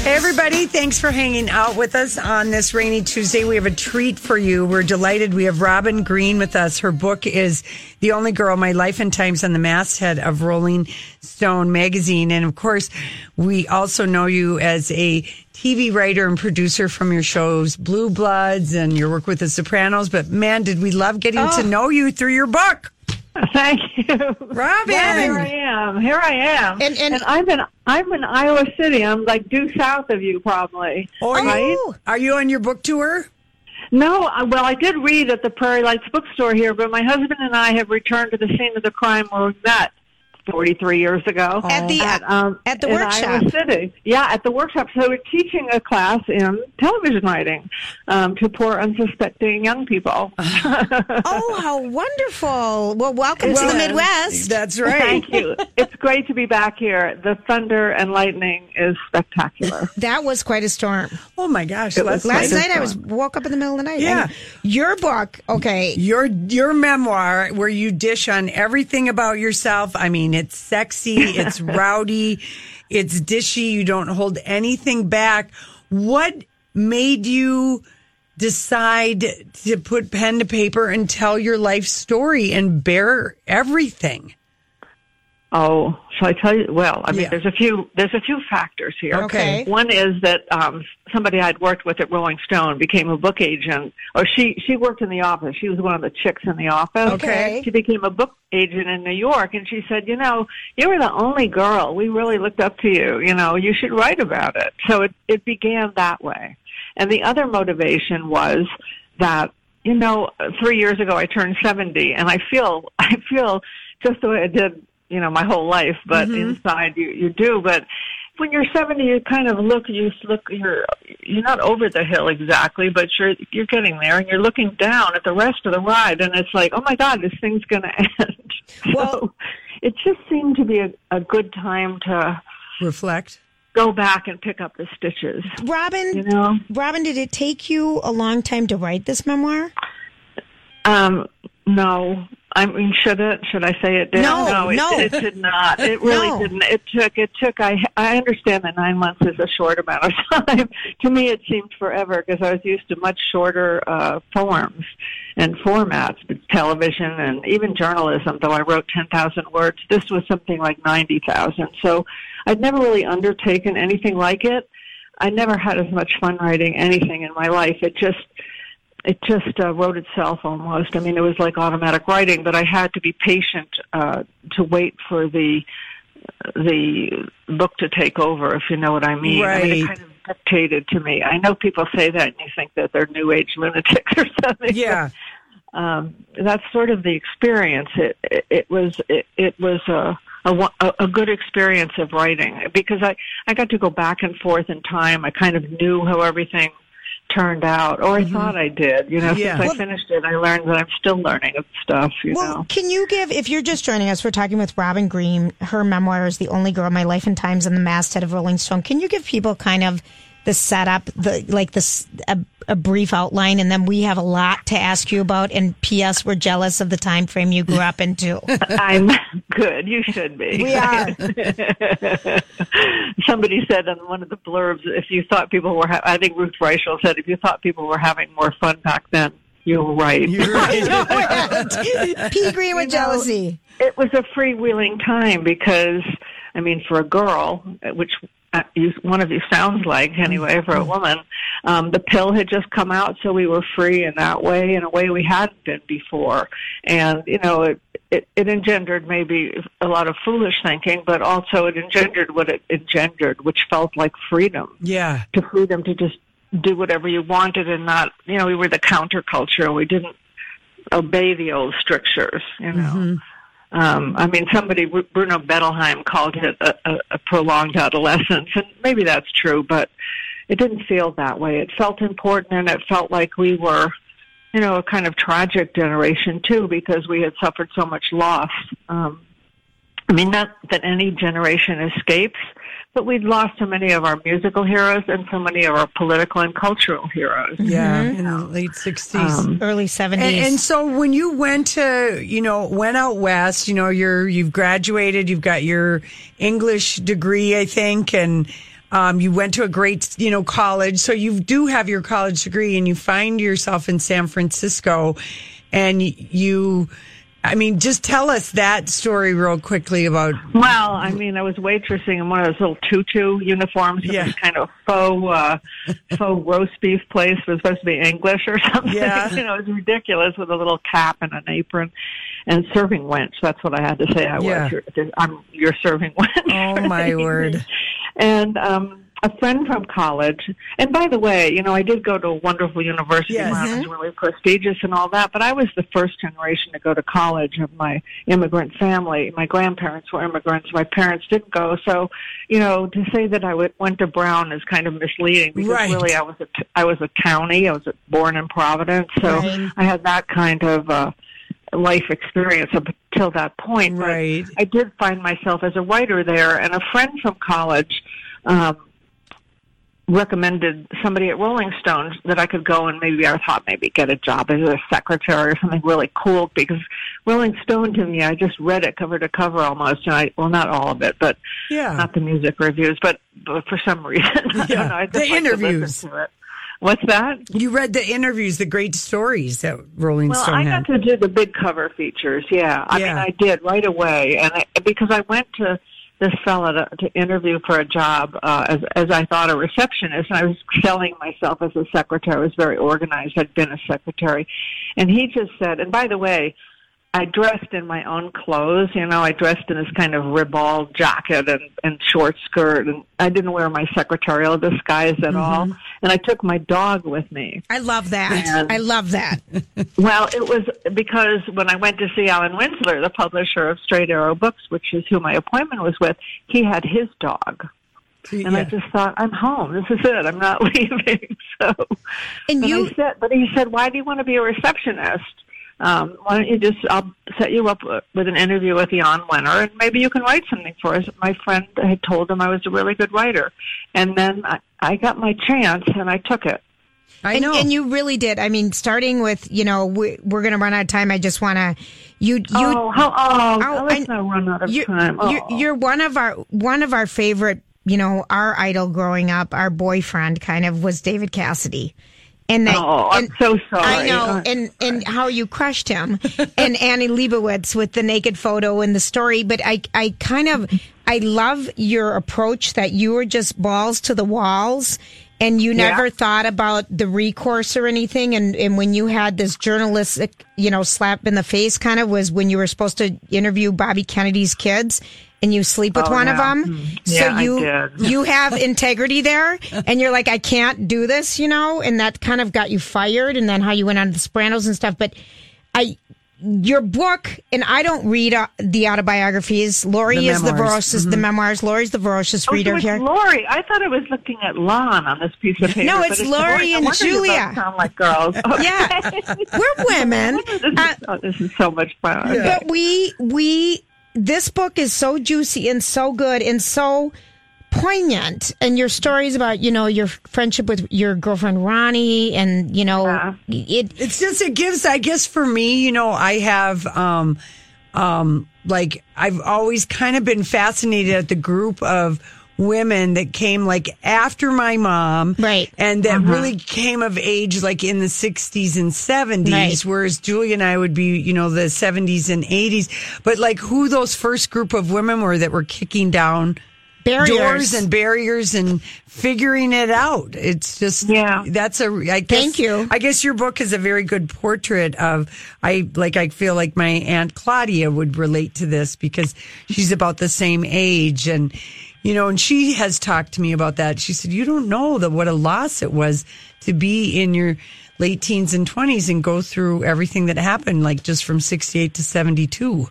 Hey, everybody. Thanks for hanging out with us on this rainy Tuesday. We have a treat for you. We're delighted. We have Robin Green with us. Her book is The Only Girl, My Life and Times on the masthead of Rolling Stone magazine. And of course, we also know you as a TV writer and producer from your shows Blue Bloods and your work with The Sopranos. But man, did we love getting to oh. know you through your book. Thank you, Robin. Yeah, here I am. Here I am. And- and- I'm in I'm in Iowa City. I'm like due south of you, probably. Oh, are, right? you, are you on your book tour? No, I, well, I did read at the Prairie Lights bookstore here, but my husband and I have returned to the scene of the crime where we met 43 years ago At the- um, at the in workshop. Iowa City. Yeah, at the workshop. So we're teaching a class in television writing um, to poor, unsuspecting young people. Oh, how wonderful. Well, welcome to the Midwest. That's right. Thank you. It's great to be back here. The thunder and lightning is spectacular. That was quite a storm. Oh my gosh. It was Last night I was woke up in the middle of the night. Yeah. And your book, okay. your your memoir where you dish on everything about yourself. I mean, it's sexy, it's rowdy, it's dishy. You don't hold anything back. What made you decide to put pen to paper and tell your life story and bear everything? Oh, shall I tell you? Well, I mean, Yeah. there's a few there's a few factors here. Okay. One is that um, somebody I'd worked with at Rolling Stone became a book agent, or she she worked in the office. She was one of the chicks in the office. Okay. She became a book agent in New York, and she said, "You know, you were the only girl. We really looked up to you. You know, you should write about it." So it it began that way. And the other motivation was that you know, three years ago I turned 70 and I feel, I feel just the way I did, you know, my whole life, but mm-hmm. inside you, you do. But when you're 70, you kind of look, you look, you're, you're not over the hill exactly, but you're, you're getting there and you're looking down at the rest of the ride and it's like, oh my God, this thing's going to end. Well- so it just seemed to be a, a good time to Reflect. go back and pick up the stitches, Robin, you know? Robin, did it take you a long time to write this memoir? Um, no. I mean, should it? Should I say it did? No, it, no. it did not. It really No. didn't. It took. It took. I I understand that nine months is a short amount of time. to me, it seemed forever because I was used to much shorter uh, forms and formats, television and even journalism. Though I wrote ten thousand words, this was something like ninety thousand. So I'd never really undertaken anything like it. I never had as much fun writing anything in my life. It just it just uh, wrote itself almost. I mean, it was like automatic writing, but I had to be patient uh, to wait for the the book to take over, if you know what I mean. Right. I mean, it kind of dictated to me. I know people say that and you think that they're new age lunatics or something. Yeah. um, that's sort of the experience. It it, it was it, it was a, a a a good experience of writing because I I got to go back and forth in time. I kind of knew how everything turned out, or I mm-hmm. thought I did. You know, Yeah. since I finished it, I learned that I'm still learning of stuff. You Well, know. can you give, if you're just joining us, we're talking with Robin Green. Her memoir is The Only Girl, My Life and Times and the masthead of Rolling Stone. Can you give people kind of the setup, the like this a, a brief outline, and then we have a lot to ask you about. And P.S. We're jealous of the time frame you grew up into. I'm good. You should be. we are. Somebody said on one of the blurbs, if you thought people were, ha- I think Ruth Reichl said, if you thought people were having more fun back then, you were right. You're right. P. Green with You know, jealousy. it was a freewheeling time because, I mean, for a girl, uh, which uh, you, one of you sounds like anyway, for a woman, um, the pill had just come out, so we were free in that way, in a way we hadn't been before. And, you know, it, it, it engendered maybe a lot of foolish thinking, but also it engendered what it engendered, which felt like freedom yeah. to freedom to just do whatever you wanted and not, you know, we were the counterculture. We didn't obey the old strictures, you know. Um, I mean, somebody, Bruno Bettelheim called it a, a, a prolonged adolescence, and maybe that's true, but it didn't feel that way. It felt important and it felt like we were, you know, a kind of tragic generation too, because we had suffered so much loss. Um, I mean, not that any generation escapes, but we'd lost so many of our musical heroes and so many of our political and cultural heroes. Yeah. In the late 60s. Um, Early 70s. And, and so when you went to, you know, went out west, you know, you're you've graduated, you've got your English degree, I think, and Um, you went to a great, you know, college. So you do have your college degree and you find yourself in San Francisco and you, I mean, just tell us that story real quickly about. Well, I mean, I was waitressing in one of those little tutu uniforms. It Yeah. was kind of faux, uh, faux roast beef place. It was supposed to be English or something. Yeah. you know, it was ridiculous with a little cap and an apron and serving wench. That's what I had to say. I Yeah. was. Your, I'm your serving wench. Oh, my word. And um, a friend from college. And by the way, you know, I did go to a wonderful university. Yes. where it was really prestigious and all that. But I was the first generation to go to college of my immigrant family. My grandparents were immigrants. My parents didn't go. So, you know, to say that I went, went to Brown is kind of misleading because Right. really I was a I was a county. I was born in Providence, so Right. I had that kind of. uh life experience up until that point. But Right. I did find myself as a writer there, and a friend from college um, recommended somebody at Rolling Stone that I could go and maybe I thought maybe get a job as a secretary or something really cool because Rolling Stone to me, I just read it cover to cover almost, and I well not all of it, but Yeah. not the music reviews, but, but for some reason, I don't know, I the like to interviews. to it. What's that? You read the interviews, the great stories that Rolling Well, Stone I had. got to do the big cover features. Yeah, I Yeah. mean, I did right away, and I, because I went to this fella to, to interview for a job uh, as as I thought a receptionist, and I was selling myself as a secretary. I was very organized. I'd been a secretary, and he just said, and by the way. I dressed in my own clothes, you know, I dressed in this kind of ribald jacket and, and short skirt and I didn't wear my secretarial disguise at all. And I took my dog with me. I love that. And- I love that. Well, it was because when I went to see Alan Rinzler, the publisher of Straight Arrow Books, which is who my appointment was with, he had his dog. And I just thought, I'm home. This is it. I'm not leaving. So, And but you, I said, but he said, why do you want to be a receptionist? Um, why don't you just, I'll set you up with an interview with Jan Wenner and maybe you can write something for us. My friend had told him I was a really good writer. And then I, I got my chance and I took it. I and, know. and you really did. I mean, starting with, you know, we, we're going to run out of time. I just want to, you, you, oh, how, oh, Oh, let's I- not run out of you're, time. you're, Oh. you're one of our one of our favorite you know our idol growing up our boyfriend kind of was david cassidy and that Oh, I'm so sorry. i know and and how you crushed him. And annie leibovitz with the naked photo and the story. But i i kind of i love your approach that you were just balls to the walls and you Yeah. never thought about the recourse or anything? And and when you had this journalistic you know slap in the face kind of was when you were supposed to interview bobby kennedy's kids and you sleep with Oh, one of them? Mm. so Yeah, I you you have integrity there and you're like i can't do this you know? And that kind of got you fired and then how you went on to the sopranos and stuff. But i your book, and I don't read uh, the autobiographies. Lori The is the memoirs. ferocious, the memoirs. Lori's the ferocious Oh, reader so it's here. Lori. I thought I was looking at Lon on this piece of paper. No, but it's Lori No and wonder you Julia. Sound like girls. Yeah, we're women. this, Uh, is, oh, this is so much fun. But we we this book is so juicy and so good and so poignant and your stories about you know your friendship with your girlfriend Ronnie and you know Yeah. it It's just it gives I guess for me, you know, I have um um like I've always kind of been fascinated at the group of women that came like after my mom Right. and that really came of age like in the 60s and 70s Right. whereas Julia and I would be you know the 70s and 80s but like who those first group of women were that were kicking down barriers doors and barriers and figuring it out. It's just Yeah. That's a. I guess, Thank you. I guess your book is a very good portrait of. I like. I feel like my aunt Claudia would relate to this because she's about the same age and. You know, and she has talked to me about that. She said, "You don't know that what a loss it was to be in your late teens and twenties and go through everything that happened, like just from sixty-eight to seventy-two.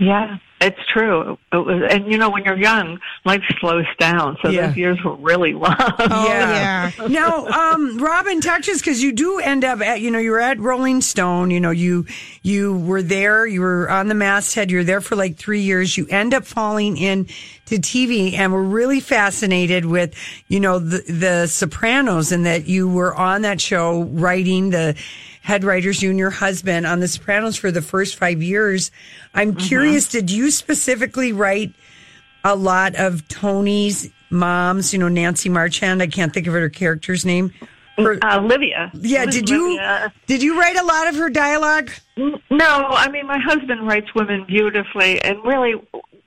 Yeah, it's true. It was, and you know, when you're young, life slows down. So Yeah. those years were really long. Oh, yeah. now, um, Robin, talk to because you do end up at, you know, you're at Rolling Stone. You know, you you were there. You were on the masthead. You were there for like three years. You end up falling in to TV, and we're really fascinated with, you know, the the Sopranos, and that you were on that show writing the head writers, you and your husband on the Sopranos for the first five years. I'm mm-hmm. curious, did you specifically write? a lot of Tony's moms. You know, Nancy Marchand. I can't think of her character's name. Uh, Olivia. yeah, did you Olivia. did you write a lot of her dialogue? No, I mean my husband writes women beautifully, and really,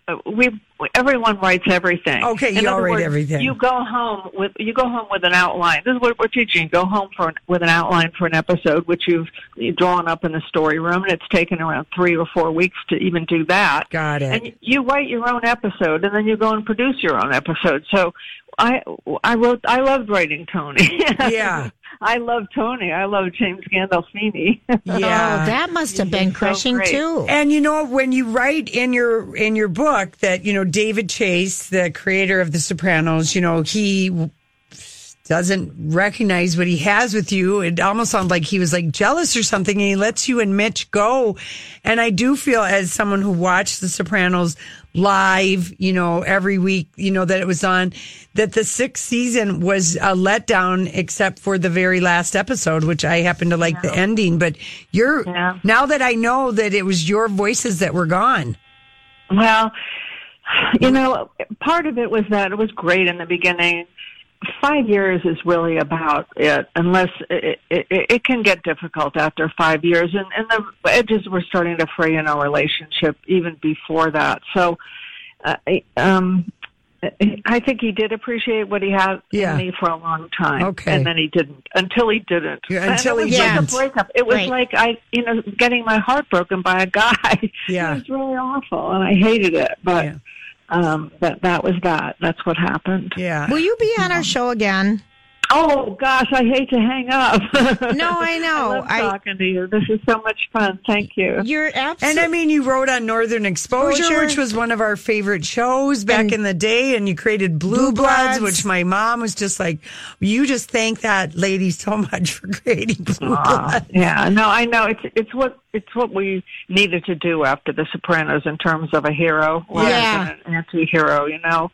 Uh, we everyone writes everything. Okay, In you all write words, everything. You go home with you go home with an outline. This is what we're teaching. Go home for an, with an outline for an episode, which you've, you've drawn up in the story room, and it's taken around three or four weeks to even do that. Got it. And you write your own episode, and then you go and produce your own episode. So. I I wrote I loved writing Tony. Yeah. I love Tony. I love James Gandolfini. Oh, Yeah. that must have been crushing great. too. And you know when you write in your in your book that you know David Chase, the creator of The Sopranos, you know he doesn't recognize what he has with you. It almost sounds like he was like jealous or something, and he lets you and Mitch go. And I do feel, as someone who watched The Sopranos live, you know, every week, you know that it was on, that the sixth season was a letdown, except for the very last episode, which I happen to like the ending. But you're Yeah. now that I know that it was your voices that were gone. Well, you know, part of it was that it was great in the beginning. Five years is really about it, unless it, it, it can get difficult after five years, and, and the edges were starting to fray in our relationship even before that. So, uh, um, I think he did appreciate what he had Yeah. in me for a long time, Okay. and then he didn't until he didn't. Yeah, And until it he was like didn't. a breakup. It was Right. like I, you know, getting my heart broken by a guy. Yeah. it was really awful, and I hated it. But Yeah. Um, that that was that. That's what happened. Yeah. Will you be on our show again? Oh gosh, I hate to hang up. No, I know. I love I- talking to you. This is so much fun. Thank you. You're absolutely. And. I mean, you wrote on Northern Exposure, Exposure. which was one of our favorite shows back And in the day, and you created Blue, Blue Bloods, Bloods. which my mom was just like, you just thank that lady so much for creating Blue Bloods. yeah, no, I know it's it's what it's what we needed to do after The Sopranos in terms of a hero rather Yeah. than an anti-hero. You know,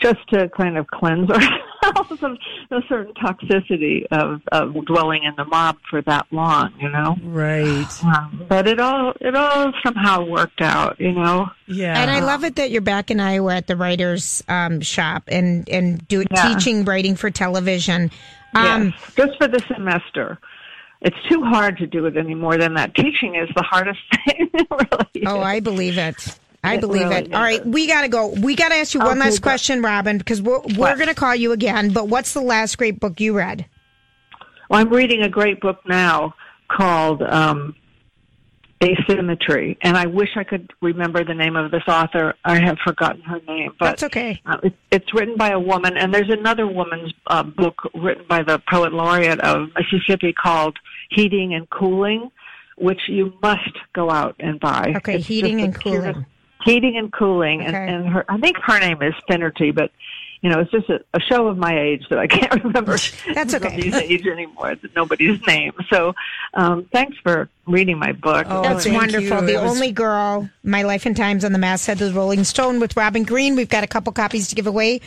just to kind of cleanse ourselves of a certain toxicity of, of dwelling in the mob for that long. You know, Right. um, but it all it all somehow worked out. You know. Yeah. and I love it that you're back in Iowa at the writers' um, shop and and do Yeah. teaching writing for television. Um, yes, just for the semester. It's too hard to do it anymore than that. Teaching is the hardest thing. it really Oh, is. I believe it. I It believe really it. All right, we got to go. We got to ask you one Okay, last question, Robin, because we're, we're going to call you again. But what's the last great book you read? Well, I'm reading a great book now called um, Asymmetry, and I wish I could remember the name of this author. I have forgotten her name, but That's okay. Uh, it, it's written by a woman, and there's another woman's uh, book written by the poet laureate of Mississippi called Heating and Cooling, which you must go out and buy. Okay, It's Heating and Cooling. Heating and Cooling, and, Okay. and her, I think her name is Finnerty, but you know, it's just a, a show of my age that I can't remember. That's okay. nobody's age anymore. Nobody's name. So, um, thanks for reading my book. Oh, That's wonderful. you. The was- Only Girl, My Life and Times on the Masthead of the Rolling Stone with Robin Green. We've got a couple copies to give away.